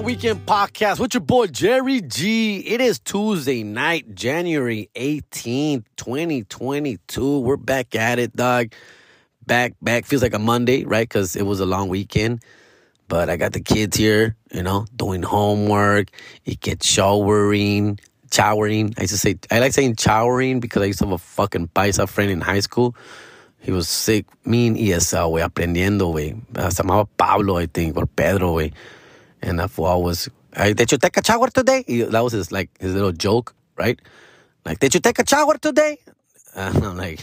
weekend podcast with your boy Jerry G. It is Tuesday night, January 18th, 2022. We're back at it, dog. Back, back. Feels like a Monday, right? Because it was a long weekend. But I got the kids here, you know, doing homework. It gets showering, showering. I used to say, I like saying showering because I used to have a fucking paisa friend in high school. He was sick, me in ESL, güey, aprendiendo, güey. Se llamaba Pablo, I think, or Pedro, güey. And that fool was, hey, did you take a shower today? He- that was his, like, his little joke, right? Like, did you take a shower today? And I'm like,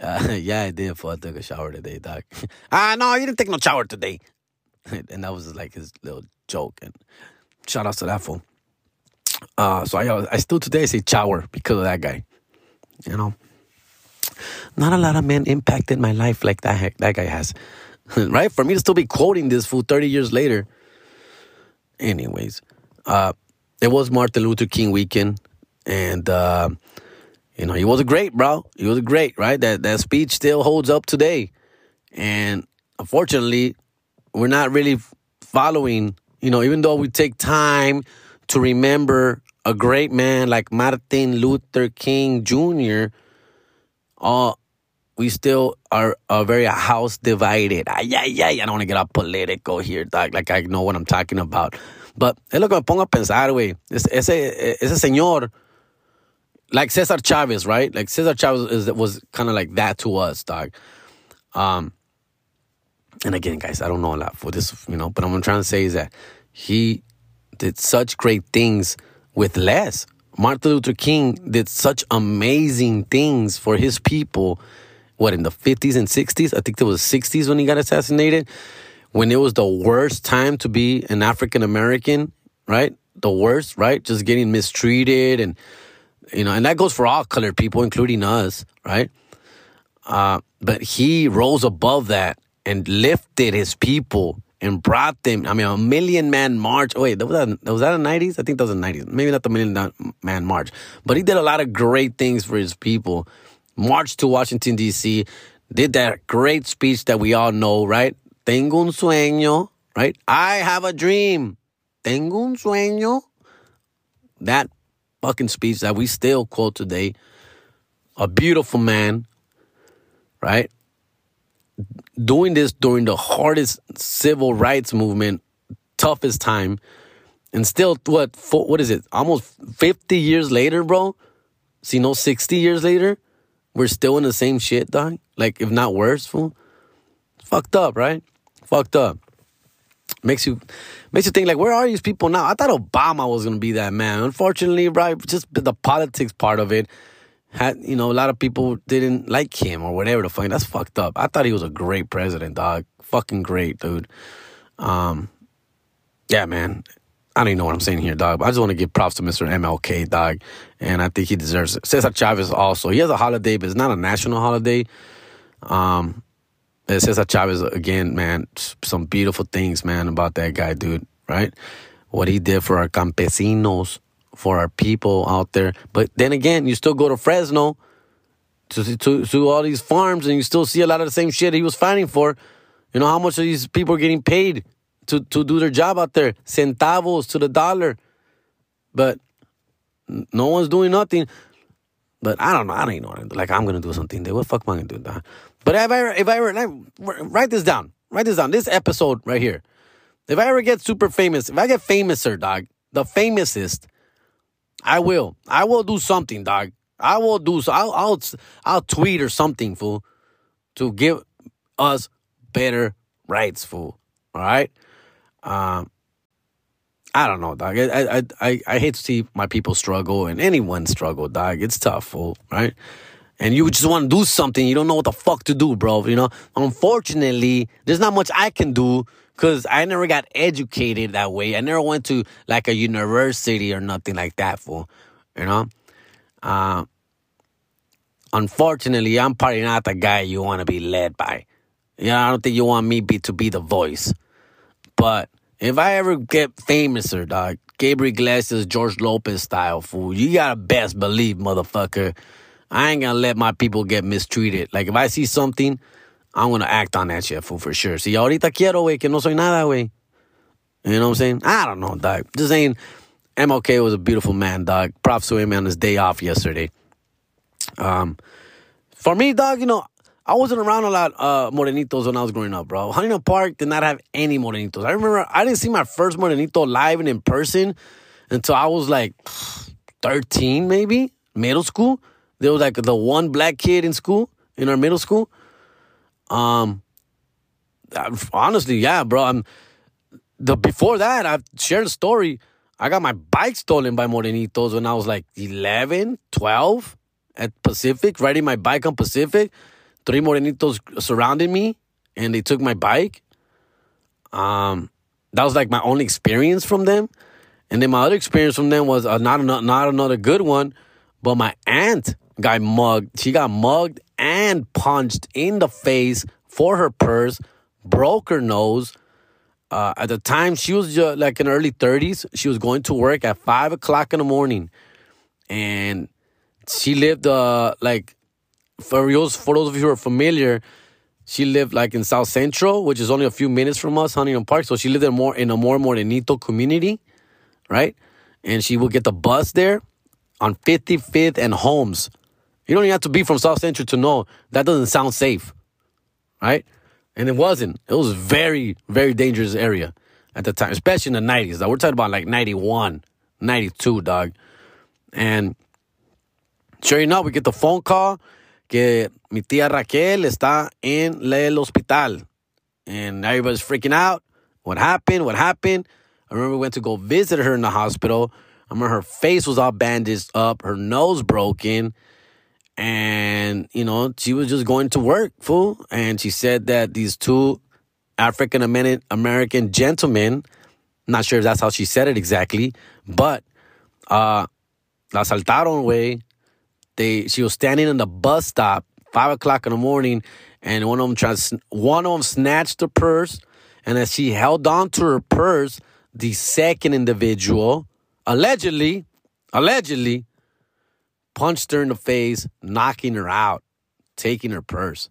uh, yeah, I did, fool. I took a shower today, doc. ah, no, you didn't take no shower today. and that was, like, his little joke. And shout out to that fool. Uh, so I, I still today say shower because of that guy. You know? not a lot of men impacted my life like that that guy has. right? For me to still be quoting this fool 30 years later. Anyways, uh, it was Martin Luther King weekend. And uh, you know, he was a great, bro. He was a great, right? That that speech still holds up today. And unfortunately, we're not really following, you know, even though we take time to remember a great man like Martin Luther King Jr., uh, we still are, are very house divided. Ay, ay. I don't want to get all political here, dog. Like, I know what I'm talking about. But es lo que me pongo a pensar, güey. Es- Ese, ese señor, like Cesar Chavez, right? Like Cesar Chavez is, was kind of like that to us, dog. Um, and again, guys, I don't know a lot for this, you know, but I'm trying to say is that he did such great things with less. Martin Luther King did such amazing things for his people. What in the 50s and 60s? I think it was 60s when he got assassinated. When it was the worst time to be an African American, right? The worst, right? Just getting mistreated and you know, and that goes for all colored people, including us, right? Uh, but he rose above that and lifted his people and brought them. I mean, a million man march. Wait, that was that, was that in the nineties? I think that was in the nineties. Maybe not the million man march, but he did a lot of great things for his people. Marched to Washington D.C. Did that great speech that we all know, right? Tengo un sueño, right? I have a dream. Tengo un sueño. That fucking speech that we still quote today. A beautiful man, right? Doing this during the hardest civil rights movement, toughest time, and still what? What is it? Almost fifty years later, bro. See, no, sixty years later, we're still in the same shit, dog. Like, if not worse, fool. Fucked up, right? Fucked up. Makes you makes you think like, where are these people now? I thought Obama was gonna be that man. Unfortunately, right? Just the politics part of it had you know a lot of people didn't like him or whatever the fuck. That's fucked up. I thought he was a great president, dog. Fucking great, dude. Um, yeah, man. I don't even know what I'm saying here, dog. But I just want to give props to Mr. MLK, dog, and I think he deserves it. Cesar Chavez also. He has a holiday, but it's not a national holiday. Um, and Cesar Chavez again, man. Some beautiful things, man, about that guy, dude. Right? What he did for our campesinos, for our people out there. But then again, you still go to Fresno to to to all these farms, and you still see a lot of the same shit he was fighting for. You know how much of these people are getting paid to to do their job out there, centavos to the dollar, but no one's doing nothing. But I don't know. I don't even know. what Like I'm gonna do something. There. What the fuck am I gonna do? Dog? But if I if I ever, like, write this down. Write this down. This episode right here. If I ever get super famous, if I get famouser, dog, the famousest, I will. I will do something, dog. I will do so. I'll, I'll, I'll tweet or something, fool, to give us better rights, fool. All right. Um, I don't know, dog. I, I, I, I hate to see my people struggle and anyone struggle, dog. It's tough, fool, right? And you just want to do something, you don't know what the fuck to do, bro. You know, unfortunately, there's not much I can do because I never got educated that way. I never went to like a university or nothing like that, fool. You know, uh, unfortunately, I'm probably not the guy you want to be led by. You know, I don't think you want me be to be the voice. But if I ever get famouser, dog, Gabriel Iglesias, George Lopez style, fool, you gotta best believe, motherfucker, I ain't gonna let my people get mistreated. Like if I see something, I'm gonna act on that shit, fool, for sure. Si ahorita quiero, güey, que no soy nada, güey. You know what I'm saying? I don't know, dog. Just saying, MLK was a beautiful man, dog. Props to him on his day off yesterday. Um, for me, dog, you know, I wasn't around a lot uh morenitos when I was growing up, bro. Huntington Park did not have any morenitos. I remember I didn't see my first morenito live and in person until I was like 13, maybe middle school. There was like the one black kid in school in our middle school. Um, honestly, yeah, bro. I'm the before that. I've shared a story. I got my bike stolen by morenitos when I was like 11, 12 at Pacific, riding my bike on Pacific. Three morenitos surrounded me and they took my bike. Um, that was like my only experience from them. And then my other experience from them was uh, not, not, not another good one, but my aunt got mugged. She got mugged and punched in the face for her purse, broke her nose. Uh, at the time, she was just like in early 30s. She was going to work at 5 o'clock in the morning. And she lived uh like for those for those of you who are familiar, she lived like in South Central, which is only a few minutes from us, Huntington Park. So she lived in more in a more Morenito community, right? And she would get the bus there on 55th and Holmes. You don't even have to be from South Central to know that doesn't sound safe, right? And it wasn't. It was very, very dangerous area at the time, especially in the 90s. We're talking about like 91, 92, dog. And Sure enough, we get the phone call que mi tía Raquel está en el hospital. And everybody's freaking out. What happened? What happened? I remember we went to go visit her in the hospital. I remember her face was all bandaged up, her nose broken. And, you know, she was just going to work, fool. And she said that these two African American gentlemen, not sure if that's how she said it exactly, but uh, la saltaron, way they she was standing in the bus stop, five o'clock in the morning, and one of them tried, one of them snatched her purse, and as she held on to her purse, the second individual allegedly, allegedly, punched her in the face, knocking her out, taking her purse.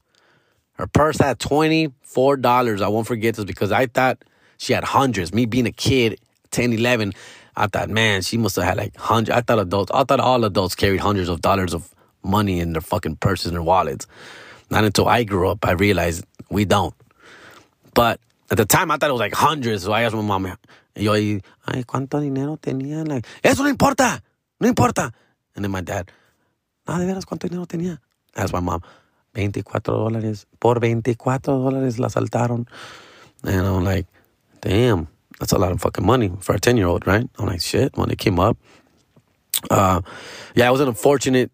Her purse had $24. I won't forget this because I thought she had hundreds. Me being a kid, 10, 11, I thought, man, she must have had like hundred. I thought adults, I thought all adults carried hundreds of dollars of money in their fucking purses and their wallets. Not until I grew up, I realized we don't. But at the time, I thought it was like hundreds. So I asked my mom, yo, ay, ¿cuánto dinero tenía? Like, eso no importa, no importa. And then my dad, no, de veras, ¿cuánto dinero tenía? Asked my mom, 24 dólares. Por 24 dólares la saltaron. And I'm like, damn. That's a lot of fucking money for a 10 year old, right? I'm like, shit, when it came up. Uh, yeah, it was an unfortunate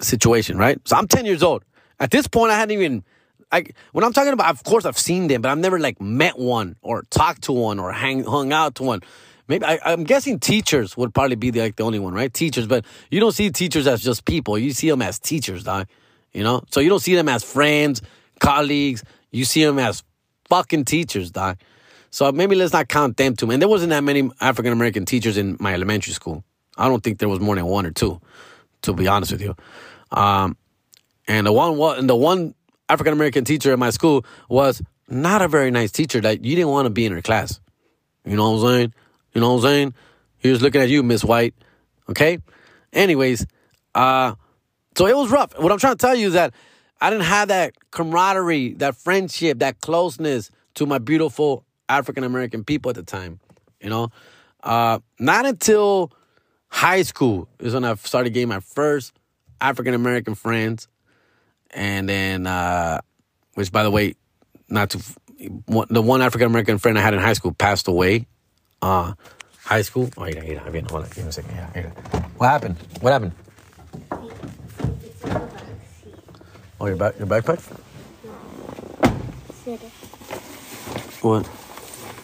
situation, right? So I'm 10 years old. At this point, I hadn't even, I, when I'm talking about, of course, I've seen them, but I've never like met one or talked to one or hang, hung out to one. Maybe I, am guessing teachers would probably be the, like the only one, right? Teachers, but you don't see teachers as just people. You see them as teachers, dog. You know, so you don't see them as friends, colleagues. You see them as fucking teachers, dog. So maybe let's not count them too. And there wasn't that many African American teachers in my elementary school. I don't think there was more than one or two, to be honest with you. Um, and the one, and the one African American teacher in my school was not a very nice teacher that you didn't want to be in her class. You know what I'm saying? You know what I'm saying? He was looking at you, Miss White. Okay. Anyways, uh, so it was rough. What I'm trying to tell you is that I didn't have that camaraderie, that friendship, that closeness to my beautiful African American people at the time. You know, uh, not until high school is when I started getting my first African American friends, and then, uh, which by the way, not to the one African American friend I had in high school passed away. Uh, high school. Oh, yeah, yeah, yeah. Hold on, give me a second. Yeah, yeah. What happened? What happened? Oh, your back, your backpack. What?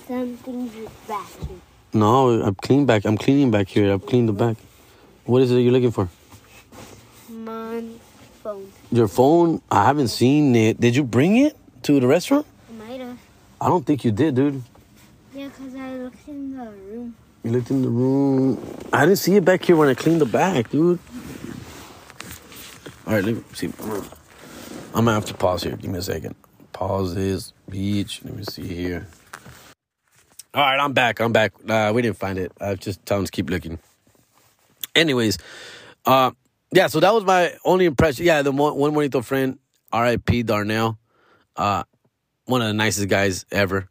Something's back here. No, I'm cleaning back. I'm cleaning back here. I've cleaned the back. What is it you're looking for? My phone. Your phone? I haven't seen it. Did you bring it to the restaurant? I might have. I don't think you did, dude. Yeah, because I looked in the room. You looked in the room. I didn't see it back here when I cleaned the back, dude. All right, let me see. I'm gonna have to pause here. Give me a second. Pause this beach. Let me see here. All right, I'm back. I'm back. Uh, we didn't find it. I just tell them to keep looking. Anyways, uh, yeah. So that was my only impression. Yeah, the one, one bonito friend, R.I.P. Darnell, uh, one of the nicest guys ever.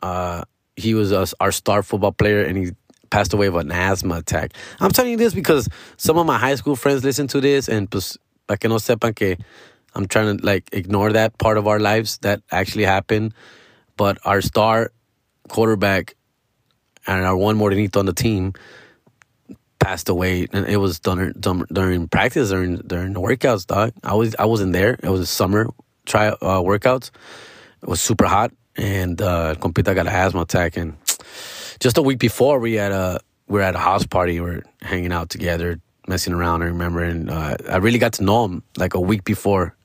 Uh, he was a, our star football player, and he passed away of an asthma attack. I'm telling you this because some of my high school friends listen to this, and pues, para que no sepan que I'm trying to like ignore that part of our lives that actually happened. But our star quarterback and our one morenito on the team passed away, and it was during during practice during during the workouts. Dog, I was I wasn't there. It was a summer try uh, workouts. It was super hot, and uh, compita got an asthma attack. And just a week before, we had a we were at a house party. We are hanging out together, messing around. I remember, and uh, I really got to know him like a week before,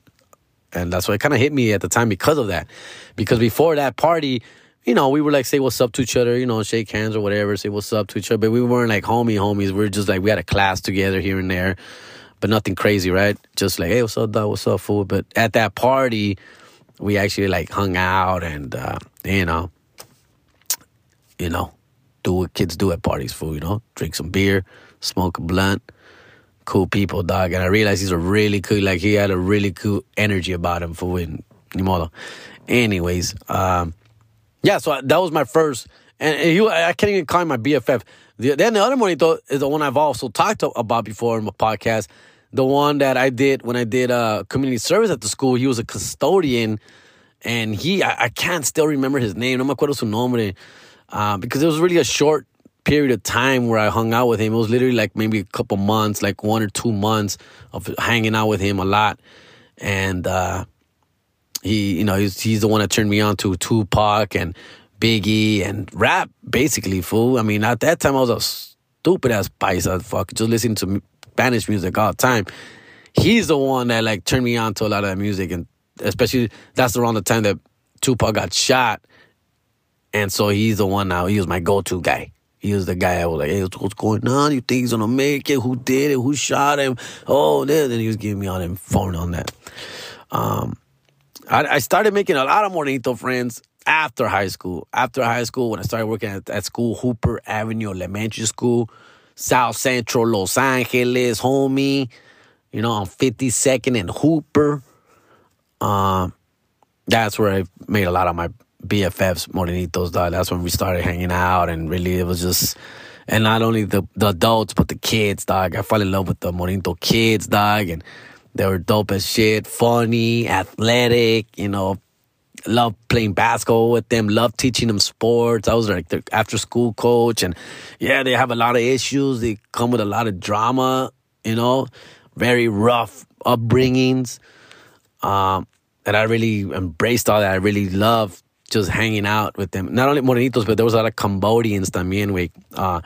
and that's why it kind of hit me at the time because of that. Because before that party, you know, we were like say what's up to each other, you know, shake hands or whatever, say what's up to each other. But we weren't like homie homies. We were just like we had a class together here and there, but nothing crazy, right? Just like hey, what's up, dog? What's up, fool? But at that party, we actually like hung out and uh, you know, you know, do what kids do at parties, fool. You know, drink some beer, smoke a blunt. Cool people, dog. And I realized he's a really cool, like he had a really cool energy about him ni modo. Anyways, um, yeah, so that was my first, and, he, I can't even call him my BFF. The, then the other monito is the one I've also talked about before in my podcast. The one that I did when I did uh, community service at the school. He was a custodian, and he I, I can't still remember his name. No me acuerdo su nombre, uh, because it was really a short period of time where I hung out with him. It was literally like maybe a couple months, like one or two months of hanging out with him a lot, and. Uh, he, you know, he's, he's the one that turned me on to Tupac and Biggie and rap, basically, fool. I mean, at that time, I was a stupid ass paisa, fuck, just listening to Spanish music all the time. He's the one that, like, turned me on to a lot of that music. And especially, that's around the time that Tupac got shot. And so he's the one now, he was my go to guy. He was the guy I was like, hey, what's going on? You think he's gonna make it? Who did it? Who shot him? Oh, then he was giving me all the phone on that. Um, I, I started making a lot of Morenito friends after high school. After high school, when I started working at, at school, Hooper Avenue Elementary School, South Central Los Angeles, homie. You know, on 52nd and Hooper. Um, that's where I made a lot of my BFFs, Morenitos, dog. That's when we started hanging out, and really it was just, and not only the, the adults, but the kids, dog. I fell in love with the Morenito kids, dog, and they were dope as shit, funny, athletic, you know, love playing basketball with them, love teaching them sports. I was like their after school coach and yeah, they have a lot of issues. They come with a lot of drama, you know, very rough upbringings. Um, and I really embraced all that. I really loved just hanging out with them. Not only Morenitos, but there was a lot of Cambodians también, we, uh,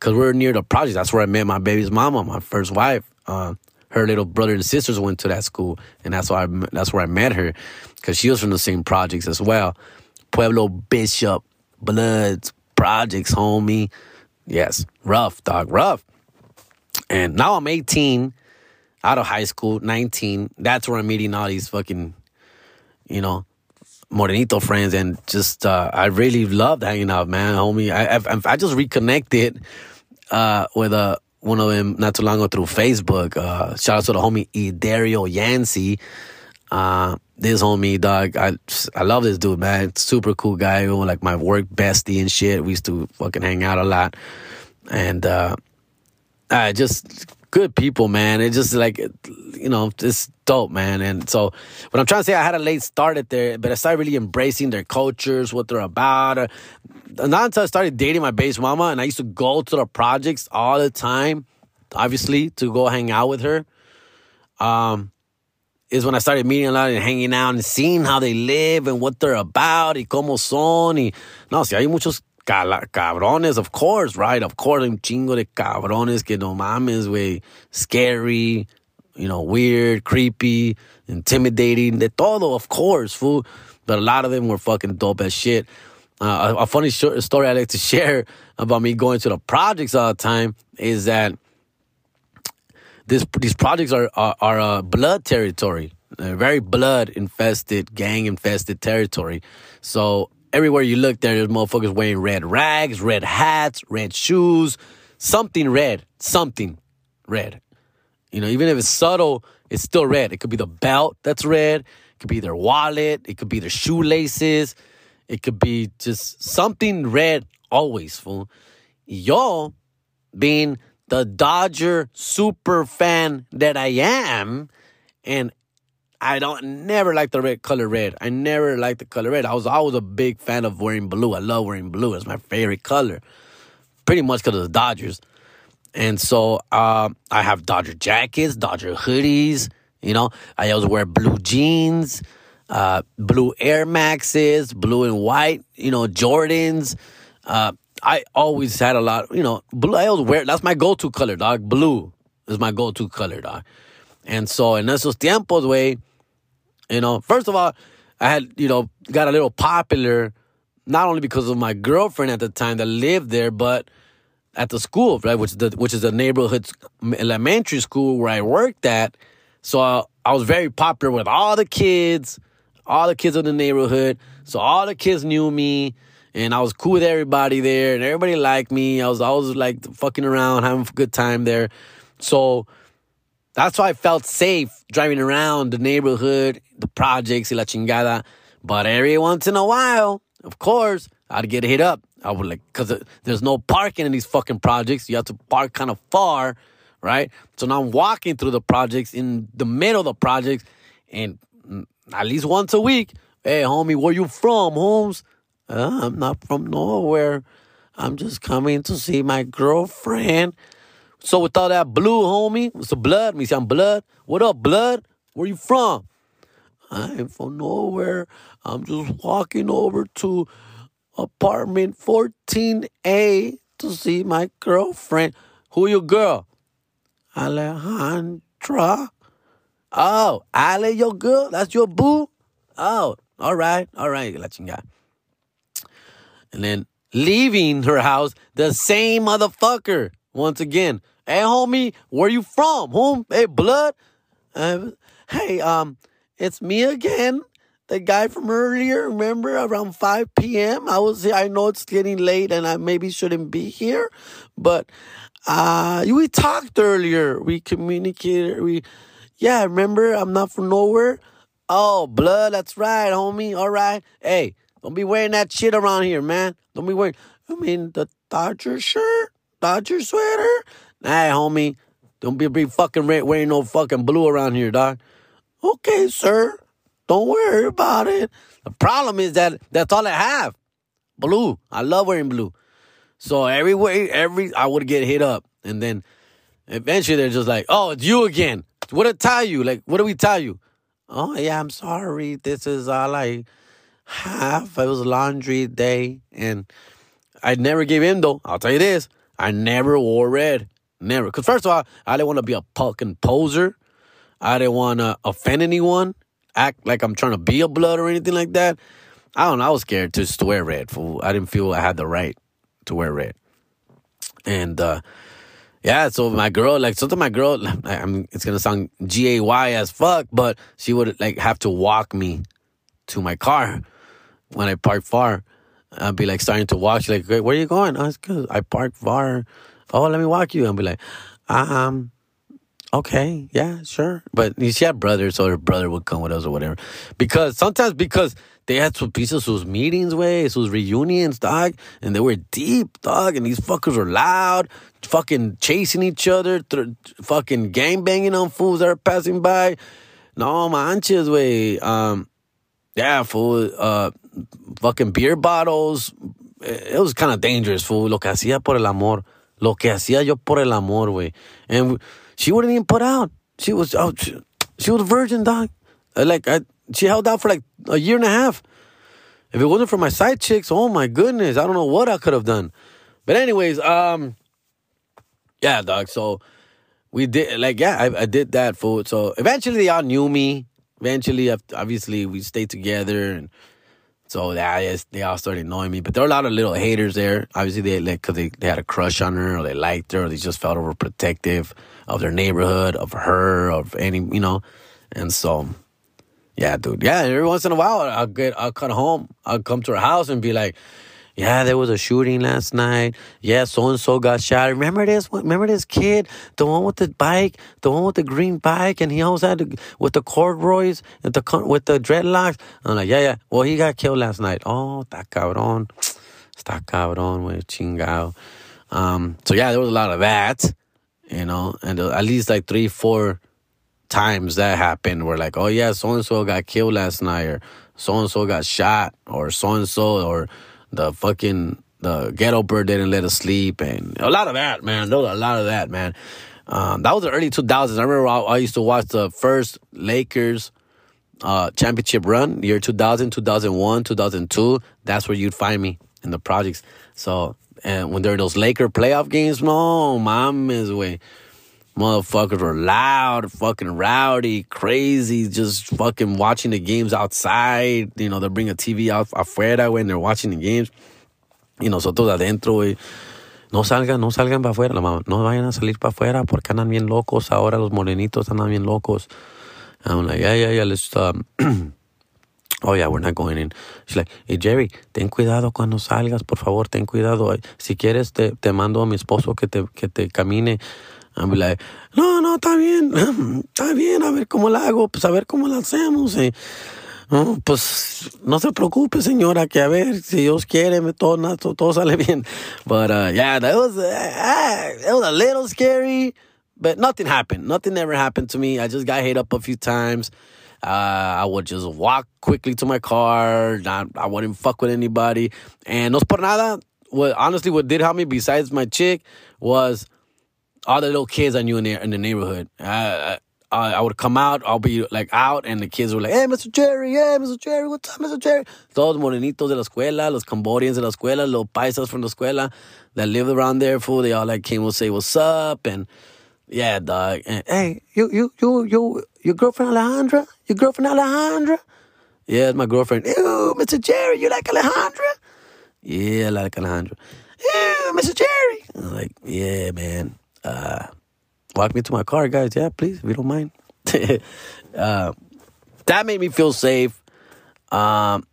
cause we're near the project. That's where I met my baby's mama, my first wife. Uh, her little brother and sisters went to that school, and that's why I, that's where I met her, because she was from the same projects as well. Pueblo Bishop Bloods projects, homie. Yes, rough dog, rough. And now I'm 18, out of high school, 19. That's where I'm meeting all these fucking, you know, Morenito friends, and just uh, I really loved hanging out, man, homie. I I, I just reconnected uh, with a one of them not too long ago through Facebook. Uh, shout out to the homie Dario Yancey. Uh, this homie, dog, I I love this dude, man. Super cool guy. Like my work bestie and shit. We used to fucking hang out a lot, and uh, uh just good people, man. It's just like, you know, it's dope, man. And so, what I'm trying to say, I had a late start at there, but I started really embracing their cultures, what they're about. Uh, not until I started dating my base mama, and I used to go to the projects all the time, obviously, to go hang out with her. Um, is when I started meeting a lot and hanging out and seeing how they live and what they're about y cómo son. Y, no, si hay muchos cabrones, of course, right? Of course, un chingo de cabrones que no mames, güey. Scary, you know, weird, creepy, intimidating, de todo, of course, fool. But a lot of them were fucking dope as shit. Uh, a, a, funny story I like to share about me going to the projects all the time is that this these projects are are, are uh, blood territory, very blood infested, gang infested territory. So everywhere you look there, there's motherfuckers wearing red rags, red hats, red shoes, something red, something red. You know, even if it's subtle, it's still red. It could be the belt that's red. It could be their wallet. It could be their shoelaces. It could be just something red always, fool. Yo, being the Dodger super fan that I am, and I don't never like the red color red. I never liked the color red. I was always a big fan of wearing blue. I love wearing blue. It's my favorite color. Pretty much because of the Dodgers. And so uh, I have Dodger jackets, Dodger hoodies. You know, I always wear blue jeans, uh, blue Air Maxes, blue and white. You know, Jordans. Uh, I always had a lot. You know, blue. I always wear. That's my go-to color, dog. Blue is my go-to color, dog. And so in esos tiempos, way, you know, first of all, I had you know got a little popular, not only because of my girlfriend at the time that lived there, but at the school, right, which is the which is a neighborhood elementary school where I worked at. So I, I was very popular with all the kids, all the kids in the neighborhood. So all the kids knew me, and I was cool with everybody there, and everybody liked me. I was always like fucking around, having a good time there. So that's why I felt safe driving around the neighborhood, the projects, la chingada. But every once in a while, of course, I'd get hit up. I would like, cause there's no parking in these fucking projects. You have to park kind of far, right? So now I'm walking through the projects in the middle of the projects and at least once a week, hey, homie, where you from, Holmes? Uh, I'm not from nowhere. I'm just coming to see my girlfriend. So with all that blue, homie, what's the blood? Me say I'm blood. What up, blood? Where you from? I ain't from nowhere. I'm just walking over to apartment 14A to see my girlfriend. Who your girl? Alejandra. Oh, Ale, your girl? That's your boo? Oh, all right, all right, la chingada. And then leaving her house, the same motherfucker. Once again, hey homie, where you from? Home? Hey, blood. Uh, hey, um, it's me again the guy from earlier, remember around 5 p.m. I was I know it's getting late and I maybe shouldn't be here, but uh we talked earlier. We communicated. We yeah, remember I'm not from nowhere. Oh, blood, that's right, homie. All right. Hey, don't be wearing that shit around here, man. Don't be wearing I mean the Dodger shirt, Dodger sweater. Hey, homie. Don't be, be fucking wearing no fucking blue around here, dog. Okay, sir. Don't worry about it. The problem is that that's all I have. Blue. I love wearing blue. So every way, every I would get hit up, and then eventually they're just like, "Oh, it's you again. What did I tell you? Like, what do we tell you? Oh yeah, I'm sorry. This is all I have. It was laundry day, and I never gave in though. I'll tell you this: I never wore red. Never. Because first of all, I didn't want to be a fucking poser. I didn't want to offend anyone act like I'm trying to be a blood or anything like that. I don't know. I was scared to, to wear red. Fool. I didn't feel I had the right to wear red. And uh, yeah, so my girl, like sometimes my girl, I mean, it's gonna sound G A Y as fuck, but she would like have to walk me to my car when I park far. I'd be like starting to walk. She's like, "Where are you going?" Oh, it's good. I park far. Oh, let me walk you. I'd be like, um, okay, yeah, sure. But she had brothers, so her brother would come with us or whatever. Because sometimes because they had some pieces sus meetings, way, sus reunions, dog, and they were deep, dog, and these fuckers were loud, fucking chasing each other, th- fucking gang banging on fools that are passing by. No manches, way. Um, yeah, fool. Uh, fucking beer bottles. It was kind of dangerous, fool. Lo que hacía por el amor. Lo que hacía yo por el amor, way. And she wouldn't even put out. She was oh, she, she was a virgin, dog. Like I, she held out for like a year and a half. If it wasn't for my side chicks, oh my goodness, I don't know what I could have done. But anyways, um, yeah, dog. So we did like yeah, I, I did that for so eventually they all knew me. Eventually, obviously, we stayed together and so they, they all started knowing me. But there were a lot of little haters there. Obviously, they like because they, they had a crush on her or they liked her or they just felt overprotective of their neighborhood, of her, of any, you know. And so, Yeah, dude. Yeah, every once in a while, I'll get, I'll come home, I'll come to her house and be like, yeah, there was a shooting last night. Yeah, so and so got shot. Remember this? Remember this kid, the one with the bike, the one with the green bike, and he always had the, with the corduroys and the with the dreadlocks. I'm like, yeah, yeah. Well, he got killed last night. Oh, está cabrón, está cabrón, wey, chingado. Um, so yeah, there was a lot of that, you know, and at least like three, four times that happened where like, oh yeah, so and so got killed last night, or so and so got shot, or so and so, or the fucking the ghetto bird didn't let us sleep, and a lot of that, man. There was a lot of that, man. Um, that was the early 2000s. I remember I, I used to watch the first Lakers uh, championship run, year 2000, 2001, 2002. That's where you'd find me in the projects. So, and when there were those Laker playoff games, no, mom is way. Motherfuckers were loud, fucking rowdy, crazy, just fucking watching the games outside. You know, they bring a TV out afuera when they're watching the games. Know, nosotros adentro. No salgan, no salgan para afuera, mamá. No vayan a salir para afuera porque andan bien locos. Ahora los morenitos andan bien locos. I'm like, yeah, yeah, yeah, let's, um, oh, yeah, we're not going in. She's like, hey, Jerry, ten cuidado cuando salgas, por favor, ten cuidado. Si quieres, te, te mando a mi esposo que te, que te camine I'm like, no, no, está bien, está bien, a ver cómo la hago, pues a ver cómo la hacemos. Y, no, pues no se preocupe, señora, que a ver, si Dios quiere, todo, todo, todo sale bien. But uh, yeah, that was, uh, it was a little scary, but nothing happened. Nothing ever happened to me. I just got hit up a few times. Uh, I would just walk quickly to my car. Not, I wouldn't fuck with anybody. And no por nada, what, honestly, what did help me besides my chick was all the little kids I knew in the in the neighborhood. I, I, I would come out, I'll be like out, and the kids were like, "Hey, Mr. Jerry, hey, Mr. Jerry, what's up, Mr. Jerry?" Todos morenitos de la escuela, los Cambodians de la escuela, los paisas from the escuela that lived around there, fool. They all like came and say what's up, and yeah, dog. And, hey, you, you, you, you, your girlfriend Alejandra? Your girlfriend Alejandra? Yeah, it's my girlfriend. Ew, Mr. Jerry, you like Alejandra? Yeah, I like Alejandra. Ew, Mr. Jerry. I'm like, yeah, man uh, walk me to my car, guys. Yeah, please, if you don't mind. uh, that made me feel safe. Um,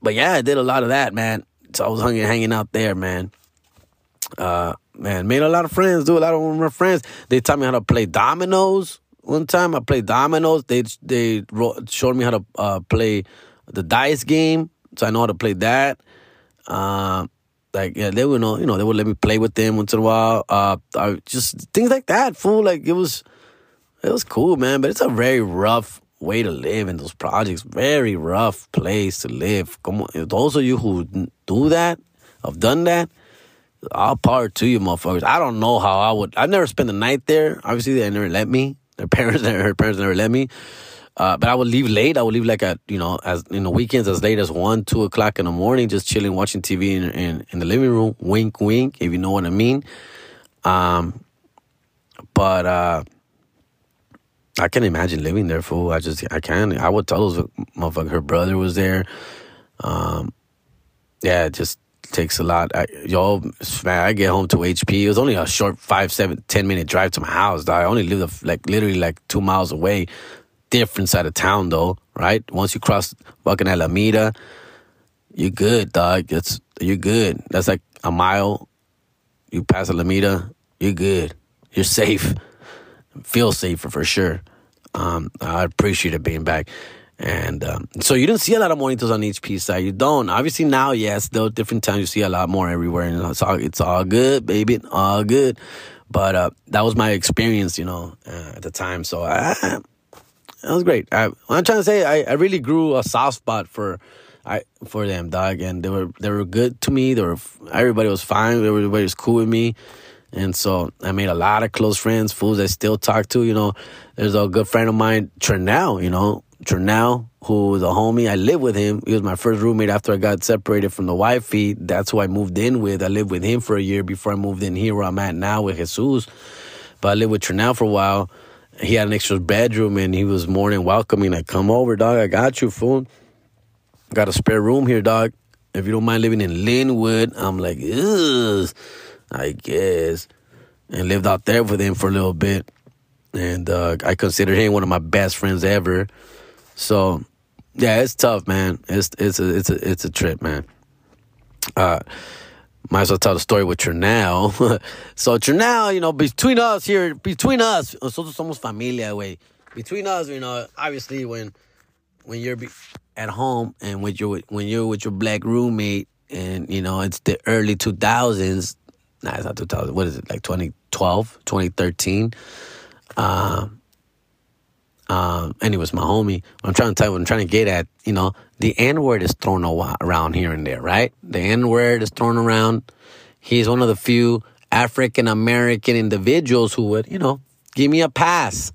but yeah, I did a lot of that, man. So I was hanging, hanging out there, man. Uh, man, made a lot of friends. Do a lot of my friends. They taught me how to play dominoes. One time I played dominoes. They they showed me how to uh, play the dice game, so I know how to play that. Um, like yeah, they would know, you know, they would let me play with them once in a while. Uh, I just things like that, fool. Like it was, it was cool, man. But it's a very rough way to live in those projects. Very rough place to live. Come on, those of you who do that, have done that. I'll power to you, motherfuckers. I don't know how I would. I've never spent the night there. Obviously, they never let me. Their parents, her parents never let me. Uh, but I would leave late. I would leave like at you know as in the weekends as late as one, two o'clock in the morning, just chilling, watching TV in in, in the living room. Wink, wink, if you know what I mean. Um, but uh, I can't imagine living there, fool. I just I can't. I would tell those motherfucker. Her brother was there. Um, yeah, it just takes a lot. I, yo, man, I get home to HP. It was only a short five, seven, ten minute drive to my house. Dog. I only live like literally like two miles away different side of town though, right? Once you cross fucking Alameda, you're good, dog. It's you're good. That's like a mile. You pass Alameda, you're good. You're safe. Feel safer for sure. Um, I appreciate it being back. And um, so you didn't see a lot of monitors on HP side. You don't. Obviously now, yes, though different times you see a lot more everywhere, and it's all it's all good, baby, all good. But uh, that was my experience, you know, uh, at the time. So I, it was great. I, I'm trying to say, I, I really grew a soft spot for I for them, dog, and they were they were good to me. They were everybody was fine. Everybody was cool with me, and so I made a lot of close friends, fools I still talk to. You know, there's a good friend of mine, Trinell. You know, Trinell, who was a homie. I lived with him. He was my first roommate after I got separated from the wifey. That's who I moved in with. I lived with him for a year before I moved in here where I'm at now with Jesus. But I lived with Trinell for a while he had an extra bedroom and he was more than welcoming. Like, come over, dog. I got you, fool. Got a spare room here, dog. If you don't mind living in Lynwood, I'm like, ugh, I guess. And lived out there with him for a little bit. And uh, I consider him one of my best friends ever. So, yeah, it's tough, man. It's it's a it's a it's a trip, man. Uh, might as well tell the story with Trinell. so Trinell, you know, between us here, between us, nosotros somos familia, way. Between us, you know, obviously when when you're be- at home and with your when you're with your black roommate, and you know it's the early 2000s. Nah, it's not 2000. What is it? Like 2012, 2013. Um, um, and he was my homie. I'm trying to tell you, what I'm trying to get at, you know, the N word is thrown around here and there, right? The N word is thrown around. He's one of the few African American individuals who would, you know, give me a pass,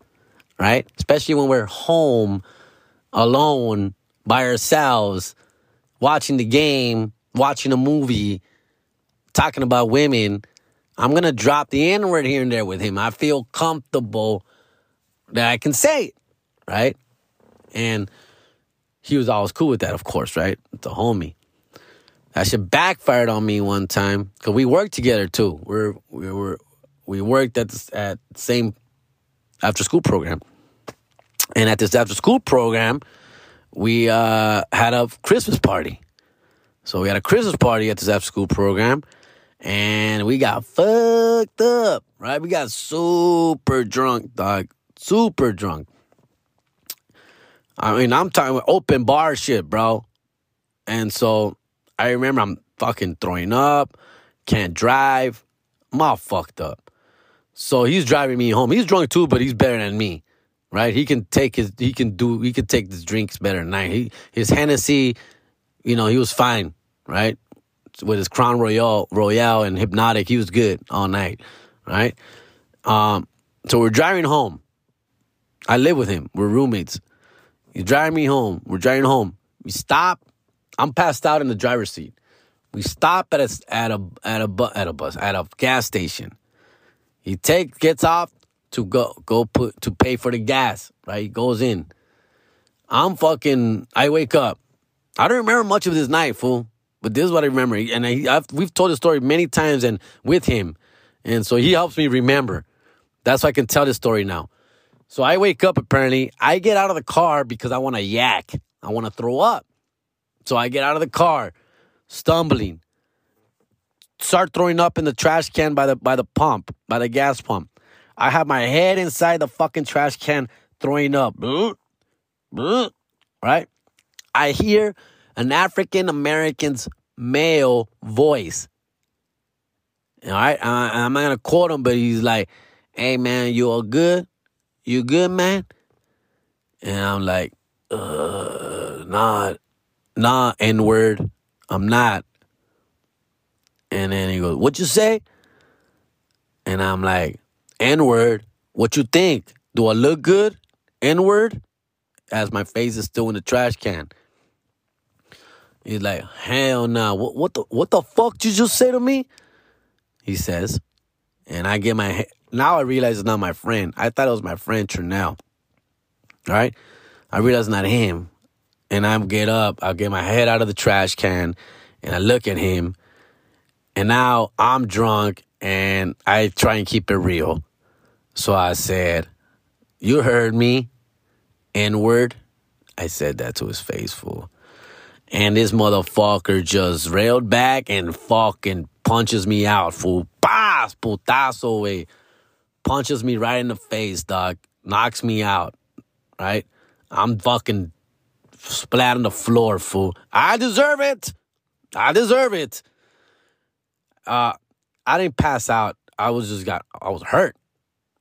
right? Especially when we're home alone by ourselves, watching the game, watching a movie, talking about women. I'm going to drop the N word here and there with him. I feel comfortable that I can say it right? And he was always cool with that, of course, right? The homie. That shit backfired on me one time because we worked together too. We're we were we worked at the, at same after school program, and at this after school program, we uh, had a Christmas party. So we had a Christmas party at this after school program, and we got fucked up, right? We got super drunk, dog, super drunk. I mean, I'm talking open bar shit, bro. And so I remember I'm fucking throwing up, can't drive. I'm all fucked up. So he's driving me home. He's drunk too, but he's better than me, right? He can take his, he can do, he can take his drinks better than I. He, his Hennessy, you know, he was fine, right? With his Crown Royal, Royale and Hpnotiq, he was good all night, right? Um, so we're driving home. I live with him. We're roommates. He's driving me home. We're driving home. We stop. I'm passed out in the driver's seat. We stop at a at a at a bu- at a bus at a gas station. He take gets off to go go put to pay for the gas. Right, he goes in. I'm fucking. I wake up. I don't remember much of this night, fool. But this is what I remember, and I, I've, we've told the story many times and with him, and so he helps me remember. That's why I can tell this story now. So I wake up apparently. I get out of the car because I want to yak. I want to throw up. So I get out of the car, stumbling. Start throwing up in the trash can by the by the pump, by the gas pump. I have my head inside the fucking trash can throwing up. Right? I hear an African American's male voice. All right, I, I'm not gonna quote him, but he's like, "Hey man, you all good?" You good, man? And I'm like, uh, nah, nah, N word. I'm not. And then he goes, What you say? And I'm like, N word. What you think? Do I look good? N word? As my face is still in the trash can. He's like, hell no. Nah. What, what the what the fuck did you just say to me? He says. And I get my now I realize it's not my friend. I thought it was my friend Trinell. All right? I realize it's not him. And I get up, I get my head out of the trash can, and I look at him. And now I'm drunk and I try and keep it real. So I said, You heard me, N word. I said that to his face, fool. And this motherfucker just railed back and fucking punches me out, fool. Paz, putazo, way punches me right in the face, dog, knocks me out, right? I'm fucking splat on the floor, fool. I deserve it. I deserve it. Uh, I didn't pass out. I was just got, I was hurt.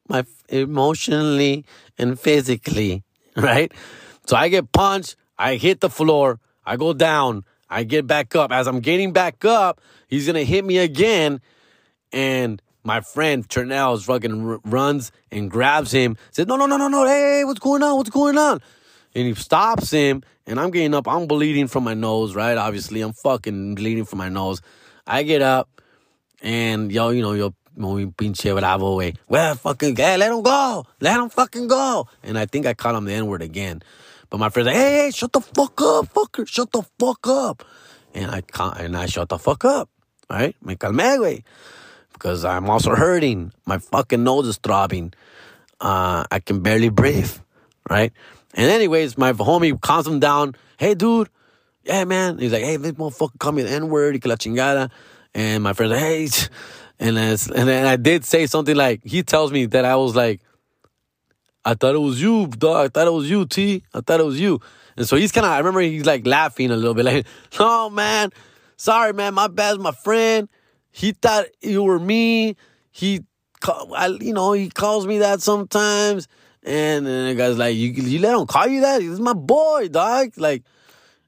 My emotionally and physically, right? So I get punched. I hit the floor. I go down. I get back up. As I'm getting back up, he's gonna hit me again, and my friend Trinell fucking r- runs and grabs him. Says, "No, no, no, no, no! Hey, what's going on? What's going on?" And he stops him, and I'm getting up. I'm bleeding from my nose, right? Obviously, I'm fucking bleeding from my nose. I get up, and yo, you know, yo, muy pinche bravo way. Well, fucking, hey, let him go, let him fucking go. And I think I caught him the N word again. But my friend's like, hey, hey, shut the fuck up, fucker, shut the fuck up. And I can't, and I shut the fuck up, right? Me calmé, güey because I'm also hurting. My fucking nose is throbbing. Uh, I can barely breathe, right? And anyways, my homie calms him down. Hey, dude. Yeah, man. He's like, hey, this motherfucker called me the N word. Y que la chingada. And my friend's like, hey. And then, and then I did say something like, he tells me that I was like, I thought it was you, dog. I thought it was you, T. I thought it was you. And so he's kind of, I remember he's like laughing a little bit, like, no, man. Sorry, man. My bad's my friend. He thought you were me. He, I, you know, he calls me that sometimes. And then the guy's like, you, you let him call you that? He's my boy, dog. Like,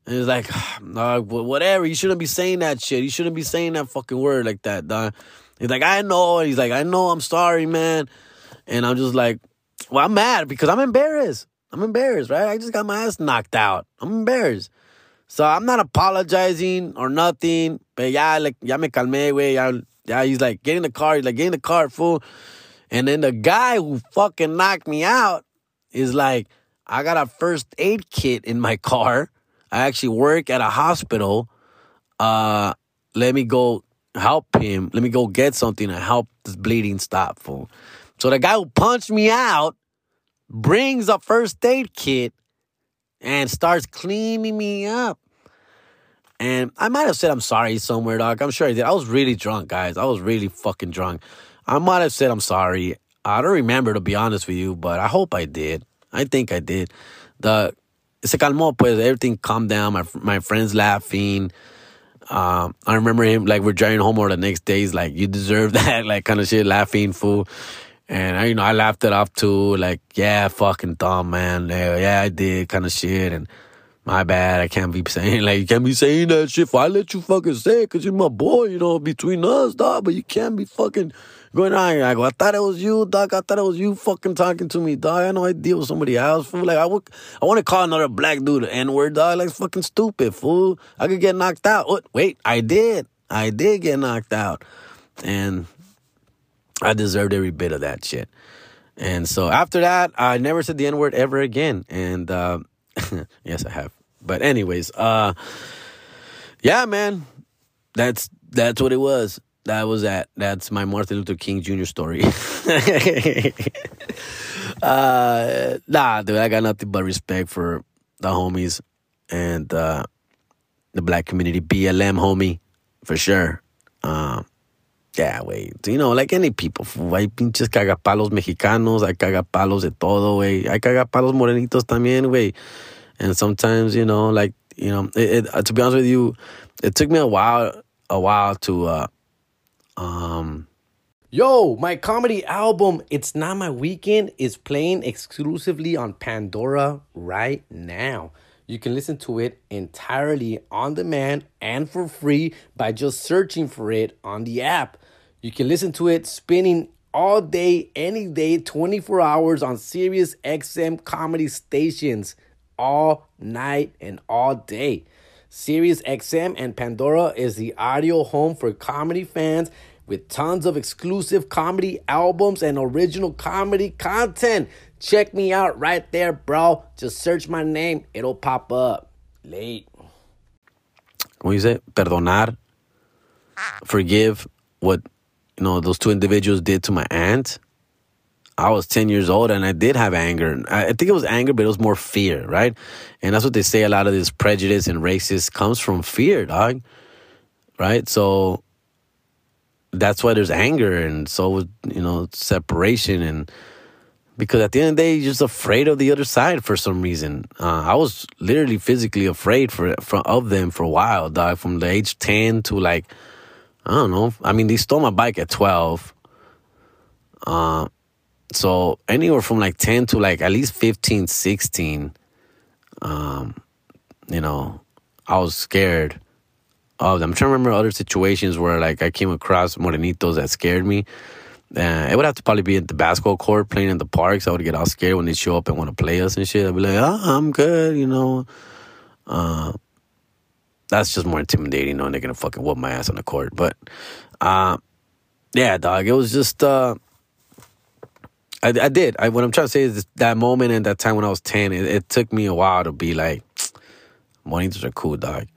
and he's like, ah, dog, whatever. You shouldn't be saying that shit. You shouldn't be saying that fucking word like that, dog. He's like, I know. He's like, I know. I'm sorry, man. And I'm just like, well, I'm mad because I'm embarrassed. I'm embarrassed, right? I just got my ass knocked out. I'm embarrassed. So I'm not apologizing or nothing. But yeah, like, ya me calmé, güey. Yeah, yeah, he's like, get in the car. He's like, get in the car, fool. And then the guy who fucking knocked me out is like, I got a first aid kit in my car. I actually work at a hospital. Uh, let me go help him. Let me go get something to help this bleeding stop, fool. So the guy who punched me out brings a first aid kit and starts cleaning me up. And I might have said I'm sorry somewhere, dog. I'm sure I did. I was really drunk, guys. I was really fucking drunk. I might have said I'm sorry. I don't remember to be honest with you, but I hope I did. I think I did. The se calmó, pues everything calmed down. My my friends laughing. Um, I remember him like we're driving home or the next day. He's like, "You deserve that," like kind of shit, laughing, fool. And I, you know, I laughed it off too. Like, yeah, fucking dumb, man. Yeah, yeah I did, kind of shit. And my bad. I can't be saying like you can't be saying that shit. If I let you fucking say it, cause you're my boy, you know, between us, dog. But you can't be fucking going on. I go, I thought it was you, dog. I thought it was you fucking talking to me, dog. I know I deal with somebody else, fool. Like I would, I want to call another black dude N word, dog. Like fucking stupid, fool. I could get knocked out. What? Wait, I did. I did get knocked out, and I deserved every bit of that shit. And so after that, I never said the N word ever again. And uh, yes, I have. But anyways, uh, yeah, man, that's that's what it was. That was that. That's my Martin Luther King Jr. story. uh, nah, dude, I got nothing but respect for the homies and uh, the black community, BLM homie, for sure. Um, yeah, güey. You know, like any people, hay pinches cagapalos mexicanos, hay cagapalos de todo, güey. Hay cagapalos morenitos también, güey. And sometimes, you know, like, you know, it, it, to be honest with you, it took me a while, a while to, uh, um, Yo, my comedy album, It's Not My Weekend, is playing exclusively on Pandora right now. You can listen to it entirely on demand and for free by just searching for it on the app. You can listen to it spinning all day, any day, 24 hours on Sirius XM comedy stations all night and all day. Sirius XM and Pandora is the audio home for comedy fans with tons of exclusive comedy albums and original comedy content. Check me out right there, bro. Just search my name, it'll pop up. Late. What you say? Perdonar. Forgive what you know those two individuals did to my aunt. I was 10 years old and I did have anger. I think it was anger, but it was more fear, right? And that's what they say a lot of this prejudice and racist comes from fear, dog. Right? So that's why there's anger and so you know separation and because at the end of the day you're just afraid of the other side for some reason uh, i was literally physically afraid for, for of them for a while dog from the age 10 to like i don't know i mean they stole my bike at 12 uh, so anywhere from like 10 to like at least 15 16 um, you know i was scared of them. I'm trying to remember other situations where like I came across morenitos that scared me. Uh, it would have to probably be at the basketball court playing in the parks. I would get all scared when they show up and want to play us and shit. I'd be like, oh, I'm good, you know. Uh, that's just more intimidating knowing they're gonna fucking whoop my ass on the court. But uh, yeah, dog, it was just uh, I, I did. I, what I'm trying to say is that moment and that time when I was ten, it, it took me a while to be like, morenitos are cool, dog.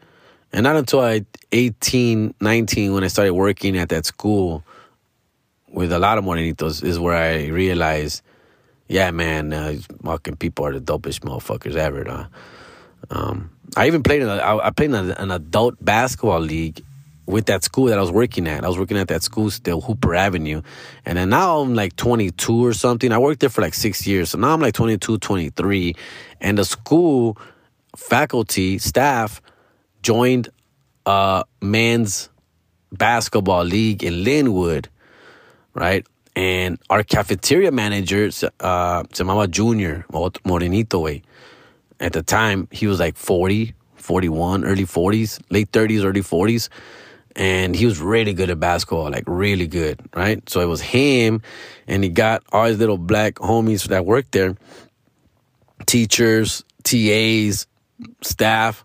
And not until I 18, 19, when I started working at that school with a lot of morenitos, is where I realized, yeah, man, uh, fucking people are the dopest motherfuckers ever. Dog. Um, I even played in a, I, I played in a, an adult basketball league with that school that I was working at. I was working at that school still, Hooper Avenue. And then now I'm like 22 or something. I worked there for like six years. So now I'm like 22, 23. And the school faculty, staff joined a men's basketball league in Lynwood, right? And our cafeteria manager, uh, se llamaba Junior, Morenito, way. At the time, he was like 40, 41, early 40s, late 30s, early 40s and he was really good at basketball, like really good, right? So it was him, and he got all his little black homies that worked there, teachers, TAs, staff,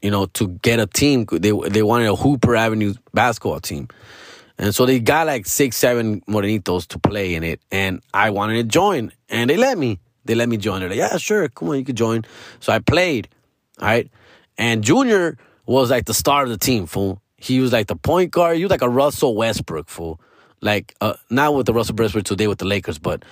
you know, to get a team. They they wanted a Hooper Avenue basketball team, and so they got like six, seven morenitos to play in it, and I wanted to join, and they let me. They let me join. They're like, yeah, sure, come on, you can join. So I played, right? And Junior was like the star of the team, fool he was like the point guard. He was like a Russell Westbrook fool. Like uh, not with the Russell Westbrook today with the Lakers, but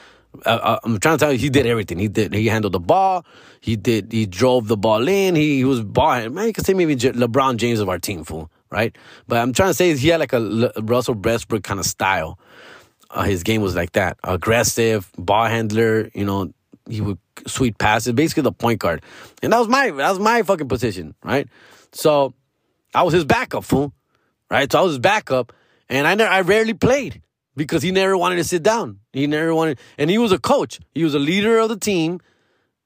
uh, uh, I'm trying to tell you, he did everything. He did. He handled the ball. He did. He drove the ball in. He, he was ball. Man, you could say maybe LeBron James of our team, fool. Right? But I'm trying to say he had like a Le- Russell Westbrook kind of style. Uh, his game was like that, aggressive ball handler. You know, he would sweet passes, basically the point guard, and that was my that was my fucking position, right? So I was his backup, fool right? So I was his backup, and I never, I rarely played because he never wanted to sit down. He never wanted, and he was a coach. He was a leader of the team,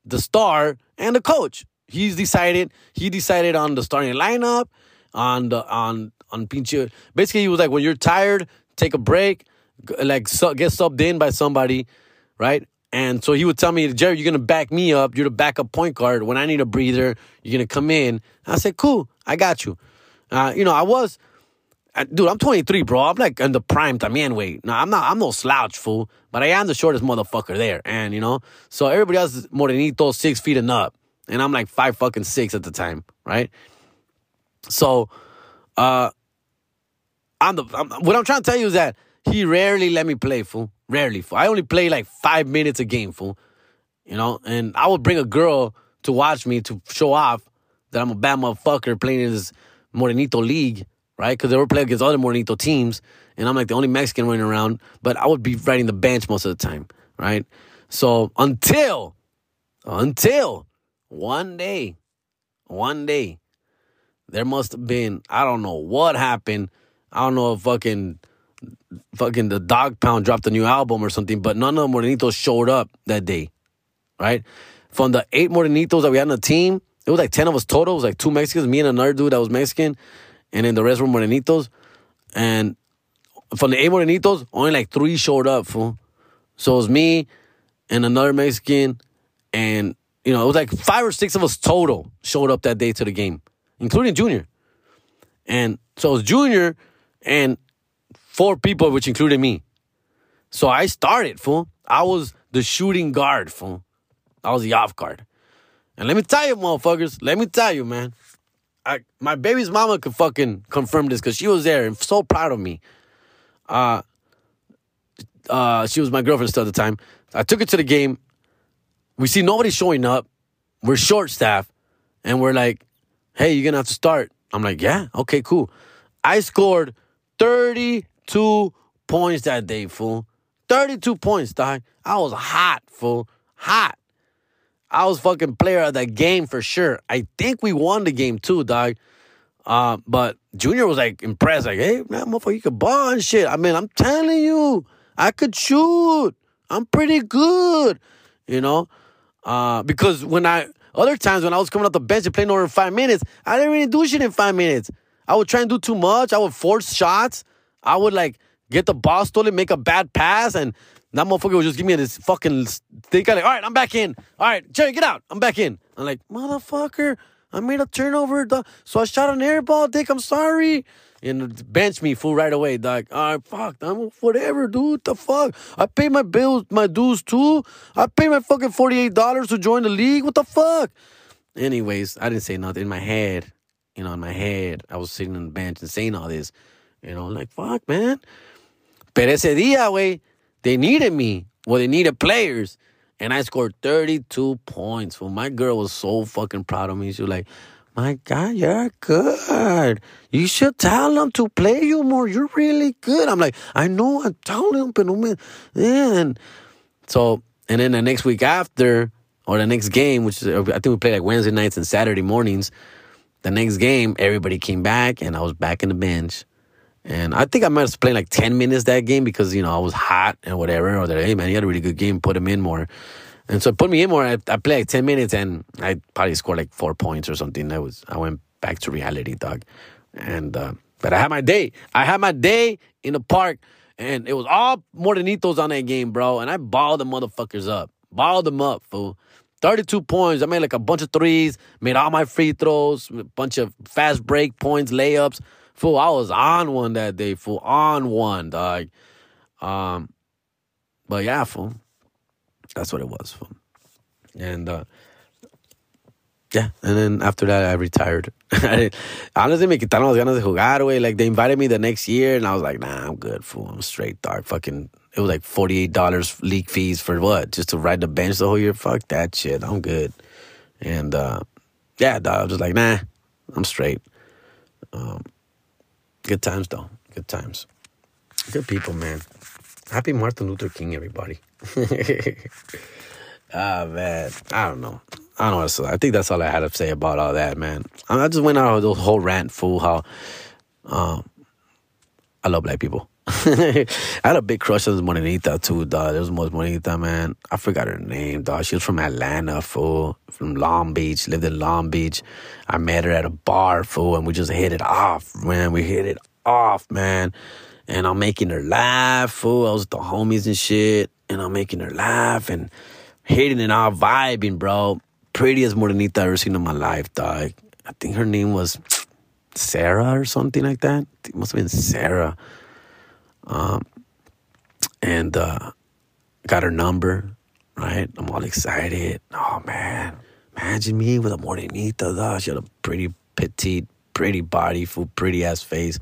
the star, and the coach. He's decided. He decided on the starting lineup, on the on on pinche. Basically, he was like, when you're tired, take a break, like get subbed in by somebody, right? And so he would tell me, Jerry, you're gonna back me up. You're the backup point guard. When I need a breather, you're gonna come in. I said, cool, I got you. Uh, you know, I was dude, I'm 23, bro. I'm like in the prime también weight. No, I'm not. I'm no slouch, fool. But I am the shortest motherfucker there, and you know, so everybody else is morenito, six feet and up, and I'm like five fucking six at the time, right? So, uh, I'm the. I'm, what I'm trying to tell you is that he rarely let me play, fool. Rarely, fool. I only play like five minutes a game, fool. You know, and I would bring a girl to watch me to show off that I'm a bad motherfucker playing in this Morenito league right? Because they were playing against other Morenito teams, and I'm like the only Mexican running around, but I would be riding the bench most of the time, right? So until, until one day, one day, there must have been, I don't know what happened. I don't know if fucking, fucking the Dogg Pound dropped a new album or something, but none of the Morenitos showed up that day, right? From the eight Morenitos that we had on the team, it was like 10 of us total. It was like two Mexicans, me and another dude that was Mexican and then the rest were morenitos. And from the eight morenitos, only like three showed up, fool. So it was me and another Mexican, and you know, it was like five or six of us total showed up that day to the game, including Junior. And so it was Junior and four people, which included me. So I started, fool. I was the shooting guard, fool. I was the off guard. And let me tell you, motherfuckers, let me tell you, man. I, my baby's mama could fucking confirm this because she was there and so proud of me. Uh, uh, she was my girlfriend still at the time. I took her to the game. We see nobody showing up. We're short staff, and we're like, "Hey, you're gonna have to start." I'm like, "Yeah, okay, cool." I scored 32 points that day, fool. 32 points, dog. I was hot, fool. Hot. I was fucking player of that game for sure. I think we won the game too, dog. Uh, but Junior was like impressed, like, hey, man, motherfucker, you can ball and shit. I mean, I'm telling you, I could shoot. I'm pretty good, you know? Uh, because when I, other times when I was coming off the bench and playing over five minutes, I didn't really do shit in five minutes. I would try and do too much. I would force shots. I would like get the ball stolen, make a bad pass, and that motherfucker would just give me this fucking thing. Like, all right, I'm back in. All right, Jerry, get out. I'm back in. I'm like, motherfucker, I made a turnover. Dog. So I shot an air ball, dick. I'm sorry. And bench me fool right away, dog. All right, fuck, I'm whatever, dude. What the fuck? I pay my bills, my dues too. I pay my fucking $48 to join the league. What the fuck? Anyways, I didn't say nothing in my head. You know, in my head, I was sitting on the bench and saying all this. You know, like, fuck, man. Pero ese día, güey, they needed me. Well, they needed players. and I scored 32 points. Well, my girl was so fucking proud of me. She was like, my God, you're good. You should tell them to play you more. You're really good. I'm like, I know, I'm telling them, but. And so, and then the next week after, or the next game, which is, I think we played like Wednesday nights and Saturday mornings. The next game, everybody came back, and I was back in the bench. And I think I might have played like 10 minutes that game because, you know, I was hot and whatever. Or that, hey, man, he had a really good game, put him in more. And so put me in more. I, I played like 10 minutes and I probably scored like four points or something. That was, I went back to reality, dog. And, uh, but I had my day. I had my day in the park and it was all Morenitos on that game, bro. And I balled the motherfuckers up. Balled them up, fool. 32 points. I made like a bunch of threes, made all my free throws, a bunch of fast break points, layups. Fool, I was on one that day, fool. On one, dog. Um, but yeah, fool. That's what it was, fool. And uh yeah, and then after that, I retired. Honestly, me quitaron las ganas de jugar, güey. Like, they invited me the next year, and I was like, nah, I'm good, fool. I'm straight, dog. Fucking, it was like $48 league fees for what? Just to ride the bench the whole year? Fuck that shit. I'm good. And, uh, yeah, dog, I was just like, nah, I'm straight. Um, good times, though. Good times. Good people, man. Happy Martin Luther King, everybody. ah, man. I don't know. I don't know. I think that's all I had to say about all that, man. I just went out on the whole rant, fool. How um, I love black people. I had a big crush on this Morenita too, dog. There was most Morenita, man. I forgot her name, dog. She was from Atlanta, fool. From Long Beach, lived in Long Beach. I met her at a bar, fool, and we just hit it off, man. We hit it off, man. And I'm making her laugh, fool. I was with the homies and shit, and I'm making her laugh and hitting it off, vibing, bro. Prettiest Morenita I ever seen in my life, dog. I think her name was Sarah or something like that. It must have been Sarah. Um, and uh, got her number, right? I'm all excited. Oh man, imagine me with a morenita, dog. She had a pretty petite, pretty body, full pretty ass face.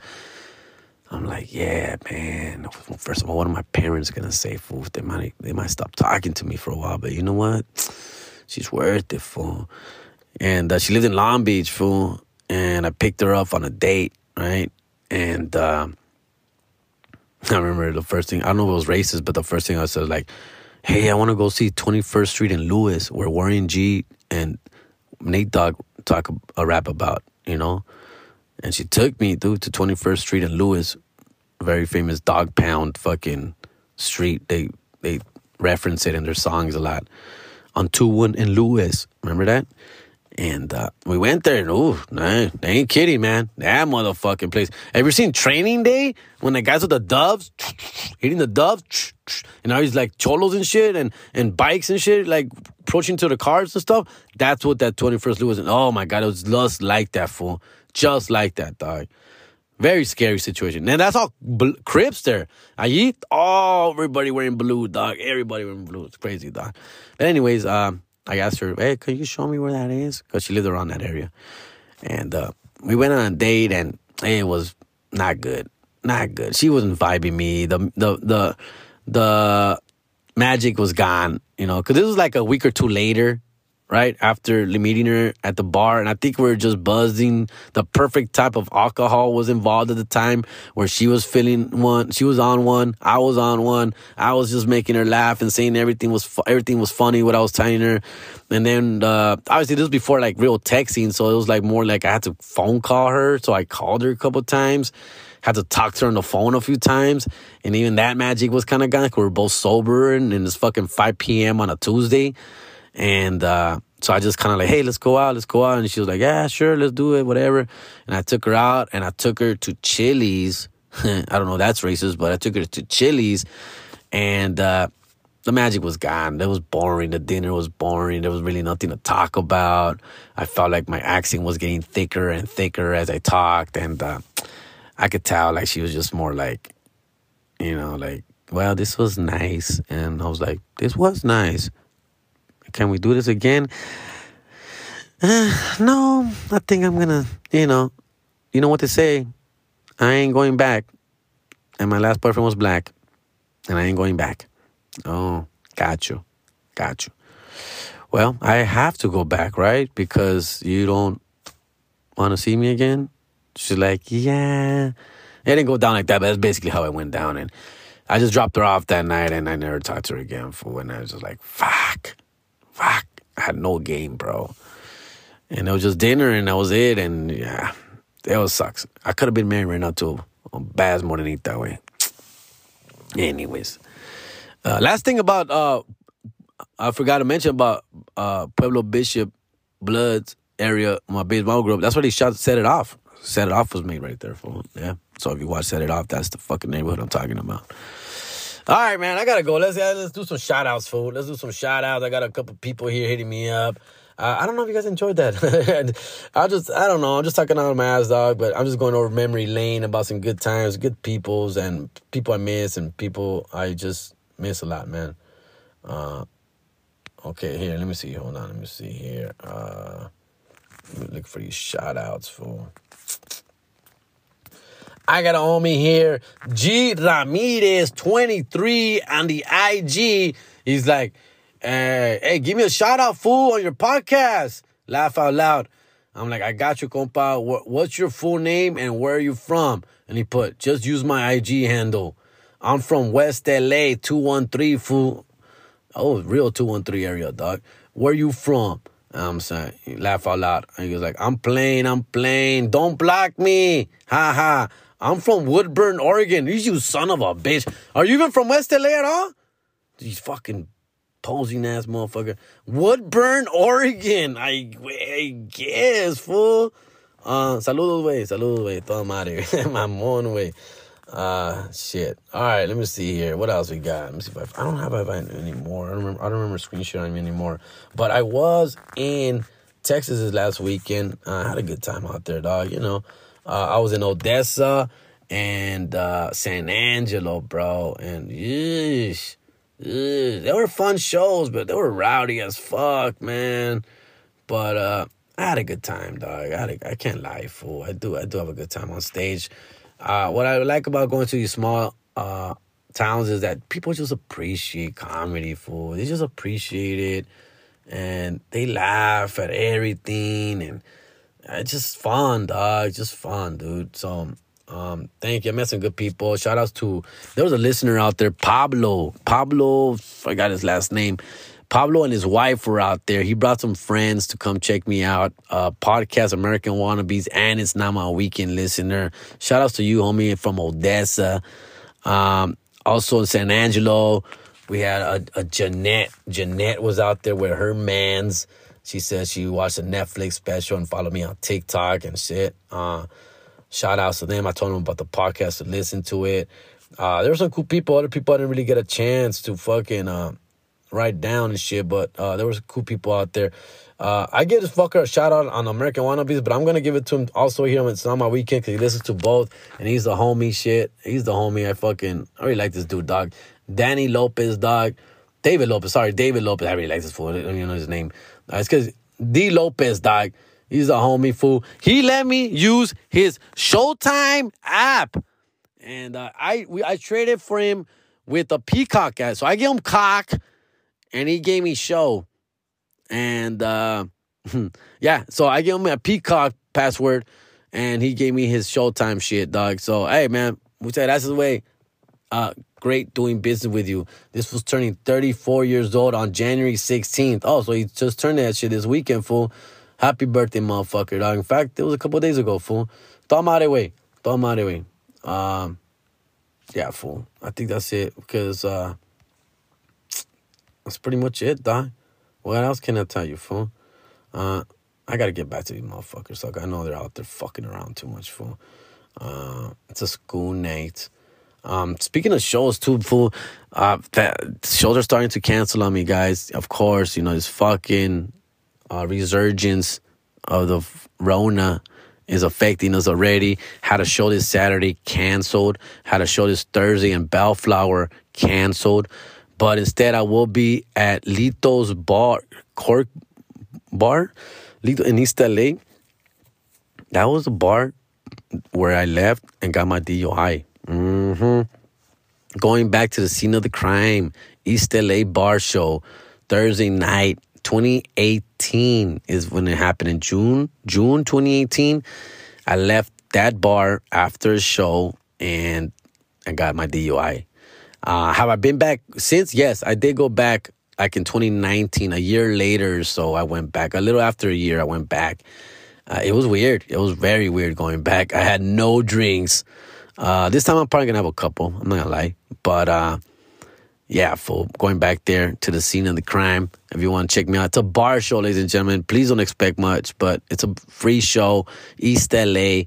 I'm like, yeah, man. First of all, what are my parents gonna say? Fool, they might they might stop talking to me for a while, but you know what? She's worth it, fool. And uh, she lived in Long Beach, fool. And I picked her up on a date, right? And uh, I remember the first thing, I don't know if it was racist, but the first thing I said, like, hey, I want to go see 21st Street in Lewis, where Warren G and Nate Dogg talk a rap about, you know? And she took me, dude, to 21st Street in Lewis, very famous Dogg Pound fucking street. They they reference it in their songs a lot. On 2-1 in Lewis. Remember that? And uh, we went there, and ooh, nah, they ain't kidding, man. That motherfucking place. Have you seen Training Day when the guys with the doves hitting the doves, and now he's like cholos and shit, and and bikes and shit, like approaching to the cars and stuff. That's what that Twenty First Lewis. And oh my god, it was just like that fool, just like that dog. Very scary situation. And that's all bl- Crips there. I eat all everybody wearing blue, dog. Everybody wearing blue. It's crazy, dog. But anyways, um. I asked her, hey, can you show me where that is? Because she lived around that area. And uh, we went on a date, and it was not good. Not good. She wasn't vibing me. The the the the magic was gone, you know, because this was like a week or two later right after meeting her at the bar and i think we were just buzzing. The perfect type of alcohol was involved at the time where she was feeling one she was on one i was on one. I was just making her laugh and saying everything was fu- everything was funny what i was telling her. And then uh, obviously this was before like real texting so it was like more like i had to phone call her so i called her a couple times had to talk to her on the phone a few times and even that magic was kind of gone we were both sober and, and it's fucking 5 p.m on a tuesday and uh, so I just kind of like, hey, let's go out, let's go out. And she was like, yeah, sure, let's do it, whatever. And I took her out and I took her to Chili's. I don't know, that's racist, but I took her to Chili's and uh, the magic was gone. It was boring. The dinner was boring. There was really nothing to talk about. I felt like my accent was getting thicker and thicker as I talked. And uh, I could tell like she was just more like, you know, like, well, this was nice. And I was like, this was nice. Can we do this again? Uh, no, I think I'm gonna, you know, you know what to say. I ain't going back. And my last boyfriend was black. And I ain't going back. Oh, got you. Got you. Well, I have to go back, right? Because you don't want to see me again. She's like, yeah. It didn't go down like that, but that's basically how it went down. And I just dropped her off that night, and I never talked to her again. For when I was just like, fuck, fuck. I had no game, bro. And it was just dinner, and that was it. And yeah, it was sucks. I could have been married right now too. Baz more than eat that way. Anyways, uh, last thing about uh, I forgot to mention about uh, Pueblo Bishop Bloods area, my baseball group. That's where they shot set it off. Set it off was made right there for yeah. So if you watch Set It Off, that's the fucking neighborhood I'm talking about. All right, man, I gotta go. Let's let's do some shout outs, fool. Let's do some shout outs. I got a couple people here hitting me up. Uh, I don't know if you guys enjoyed that. I just, I don't know. I'm just talking out of my ass, dog. But I'm just going over memory lane about some good times, good peoples, and people I miss, and people I just miss a lot, man. Uh, okay, here, let me see. Hold on, let me see here. Uh, let me look for these shout outs, fool. I got a homie here, G Ramirez, 23 on the IG. He's like, uh, hey, give me a shout out, fool, on your podcast. Laugh out loud. I'm like, I got you, compa. What's your full name and where are you from? And he put, just use my IG handle. I'm from West LA, 213, fool. Oh, real 213 area, dog. Where are you from? I'm saying, laugh out loud. And he was like, I'm playing, I'm playing. Don't block me. Ha ha. I'm from Woodburn, Oregon. You son of a bitch. Are you even from West LA at all? These fucking posing ass motherfucker. Woodburn, Oregon. I, I guess, fool. Uh, saludos, wey. Saludos, wey. Toda madre. Mamón, wey. Uh, shit. All right, let me see here. What else we got? Let me see if I, I don't have Event anymore. I don't remember. I don't remember screenshotting me anymore. But I was in Texas this last weekend. I had a good time out there, dog. You know, I was in Odessa and uh, San Angelo, bro. And yeesh, yeesh, they were fun shows, but they were rowdy as fuck, man. But uh, I had a good time, dog. I, had a, I can't lie, fool. I do. I do have a good time on stage. Uh, what I like about going to these small uh, towns is that people just appreciate comedy, fool. They just appreciate it, and they laugh at everything, and it's just fun, dog. Just fun, dude. So, um, thank you. I met some good people. Shout outs to there was a listener out there, Pablo. Pablo, I got his last name. Pablo and his wife were out there. He brought some friends to come check me out. Uh, podcast American Wannabes, and it's not my weekend listener. Shout outs to you, homie, from Odessa. Um, also in San Angelo, we had a, a Jeanette. Jeanette was out there with her mans. She said she watched a Netflix special and followed me on TikTok and shit. Uh, shout outs to them. I told them about the podcast to listen to it. Uh, there were some cool people. Other people I didn't really get a chance to fucking uh, write down and shit, but uh, there was cool people out there. Uh, I give this fucker a shout out on American Wannabes, but I'm gonna give it to him also here on It's Not My Weekend because he listens to both and he's the homie shit. He's the homie. I fucking I really like this dude, dog. Danny Lopez, dog. David Lopez, sorry, David Lopez. I really like this fool. I don't even know his name. It's because D Lopez, dog. He's a homie fool. He let me use his Showtime app, and uh, I we, I traded for him with a Peacock ad. So I gave him cock, and he gave me show, and uh, yeah. So I gave him a Peacock password, and he gave me his Showtime shit, dog. So hey, man, we say that's the way. Uh, great doing business with you. This was turning 34 years old on January 16th. Oh, so he just turned that shit this weekend, fool. Happy birthday, motherfucker, dog. In fact, it was a couple days ago, fool. Toma de way. Toma de way. Um, yeah, fool. I think that's it because uh, that's pretty much it, dog. What else can I tell you, fool? Uh, I gotta get back to these motherfuckers. Like I know they're out there fucking around too much, fool. Uh, it's a school night. Um, speaking of shows too, fool, uh, that shows are starting to cancel on me, guys. Of course, you know this fucking uh, resurgence of the Rona is affecting us already. Had a show this Saturday canceled. Had a show this Thursday in Bellflower canceled. But instead, I will be at Lito's Bar, Cork Bar, Lito in East LA. That was the bar where I left and got my DUI. Mm-hmm. Going back to the scene of the crime, East LA Bar Show, Thursday night, 2018 is when it happened in June. June 2018. I left that bar after a show and I got my DUI. Uh, have I been back since? Yes, I did go back like in 2019, a year later. So I went back a little after a year. I went back. Uh, it was weird. It was very weird going back. I had no drinks. Uh, this time I'm probably gonna have a couple. I'm not gonna lie, but uh, yeah, for going back there to the scene of the crime. If you want to check me out, it's a bar show, ladies and gentlemen. Please don't expect much, but it's a free show, East LA.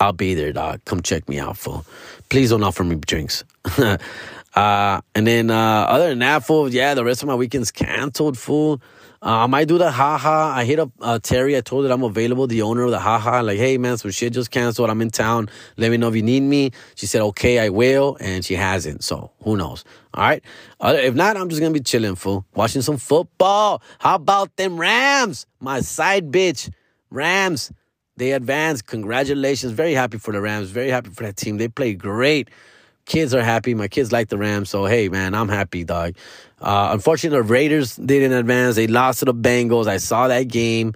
I'll be there, dog. Come check me out, fool. Please don't offer me drinks. uh, and then uh, other than that, fool, yeah, the rest of my weekend's canceled, fool. Uh, I might do the haha. I hit up uh, Terry. I told her I'm available, the owner of the haha. Like, hey, man, some shit just canceled. I'm in town. Let me know if you need me. She said, okay, I will. And she hasn't. So who knows? All right. Uh, if not, I'm just to be chilling, fool. Watching some football. How about them Rams? My side bitch. Rams. They advanced. Congratulations. Very happy for the Rams. Very happy for that team. They played great kids are happy. My kids like the Rams, so hey, man, I'm happy, dog. Uh, unfortunately, the Raiders didn't advance. They lost to the Bengals. I saw that game.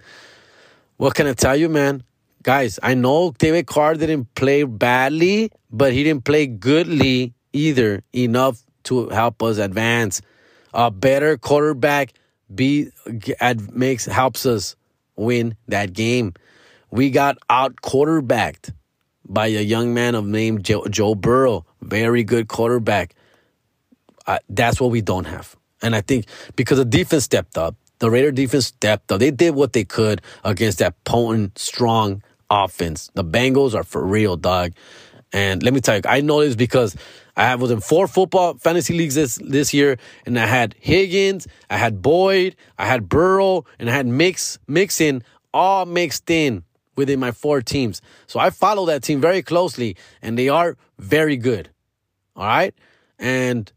What can I tell you, man? Guys, I know Derek Carr didn't play badly, but he didn't play goodly either enough to help us advance. A better quarterback be makes helps us win that game. We got out quarterbacked by a young man of name Joe, Joe Burrow, very good quarterback. Uh, that's what we don't have. And I think because the defense stepped up, the Raider defense stepped up. They did what they could against that potent, strong offense. The Bengals are for real, dog. And let me tell you, I know this because I was in four football fantasy leagues this, this year, and I had Higgins, I had Boyd, I had Burrow, and I had Mix Mixon all mixed in within my four teams. So I follow that team very closely, and they are very good. All right. And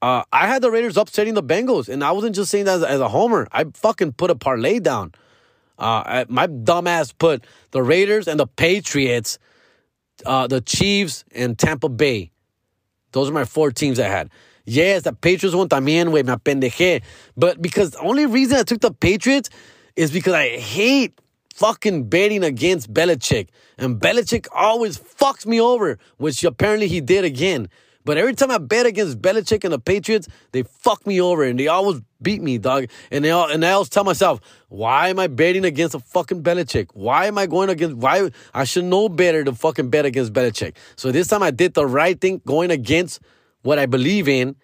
uh, I had the Raiders upsetting the Bengals, and I wasn't just saying that as, as a homer. I fucking put a parlay down. Uh, I, my dumbass put the Raiders and the Patriots, uh, the Chiefs and Tampa Bay. Those are my four teams I had. Yes, the Patriots one también, güey, me apendejé. But because the only reason I took the Patriots is because I hate fucking betting against Belichick. And Belichick always fucks me over, which apparently he did again. But every time I bet against Belichick and the Patriots, they fuck me over and they always beat me, dog. And they all, and I always tell myself, why am I betting against a fucking Belichick? Why am I going against? Why I should know better to fucking bet against Belichick. So this time I did the right thing, going against what I believe in,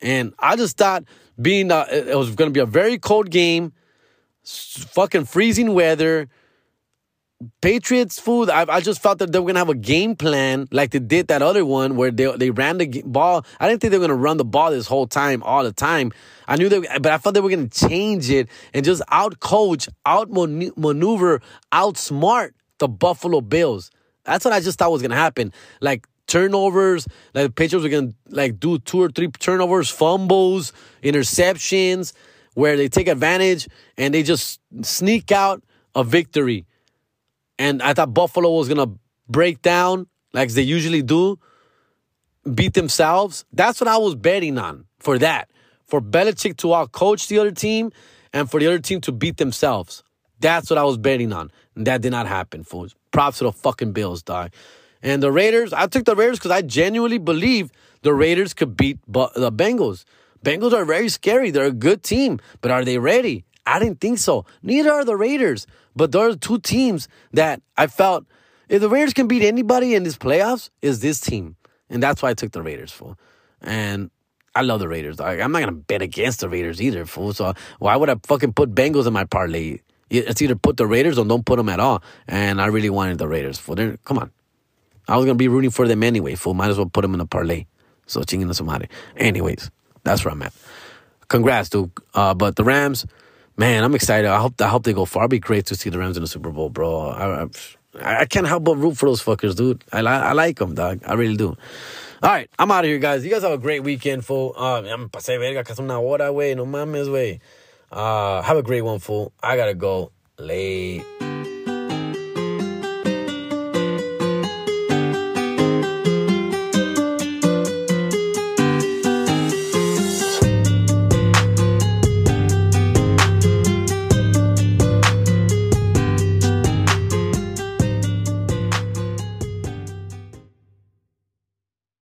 and I just thought being uh, it was going to be a very cold game fucking freezing weather. Patriots food. I, I just felt that they were gonna have a game plan like they did that other one where they they ran the ball. I didn't think they were gonna run the ball this whole time, all the time. I knew that, but I thought they were gonna change it and just out coach, out maneuver, outsmart the Buffalo Bills. That's what I just thought was gonna happen. Like turnovers, like the Patriots were gonna like do two or three turnovers, fumbles, interceptions where they take advantage and they just sneak out a victory. And I thought Buffalo was going to break down like they usually do, beat themselves. That's what I was betting on for that. For Belichick to outcoach the other team and for the other team to beat themselves. That's what I was betting on. And that did not happen, fools. Props to the fucking Bills, dog. And the Raiders, I took the Raiders because I genuinely believe the Raiders could beat the Bengals. Bengals are very scary. They're a good team, but are they ready? I didn't think so. Neither are the Raiders. But there are two teams that I felt if the Raiders can beat anybody in these playoffs, is this team. And that's why I took the Raiders for. And I love the Raiders. I'm not gonna bet against the Raiders either, fool. So why would I fucking put Bengals in my parlay? It's either put the Raiders or don't put them at all. And I really wanted the Raiders. For them. come on. I was gonna be rooting for them anyway. Fool, might as well put them in a parlay. So chinging some madre. Anyways. That's where I'm at. Congrats, dude. Uh, but the Rams, man, I'm excited. I hope I hope they go far. It'd be great to see the Rams in the Super Bowl, bro. I, I, I can't help but root for those fuckers, dude. I, I like them, dog. I really do. All right, I'm out of here, guys. You guys have a great weekend, fool. Uh, I'm pasé verga, casi una hora, güey. No mames, güey. Uh, have a great one, fool. I gotta go. Late.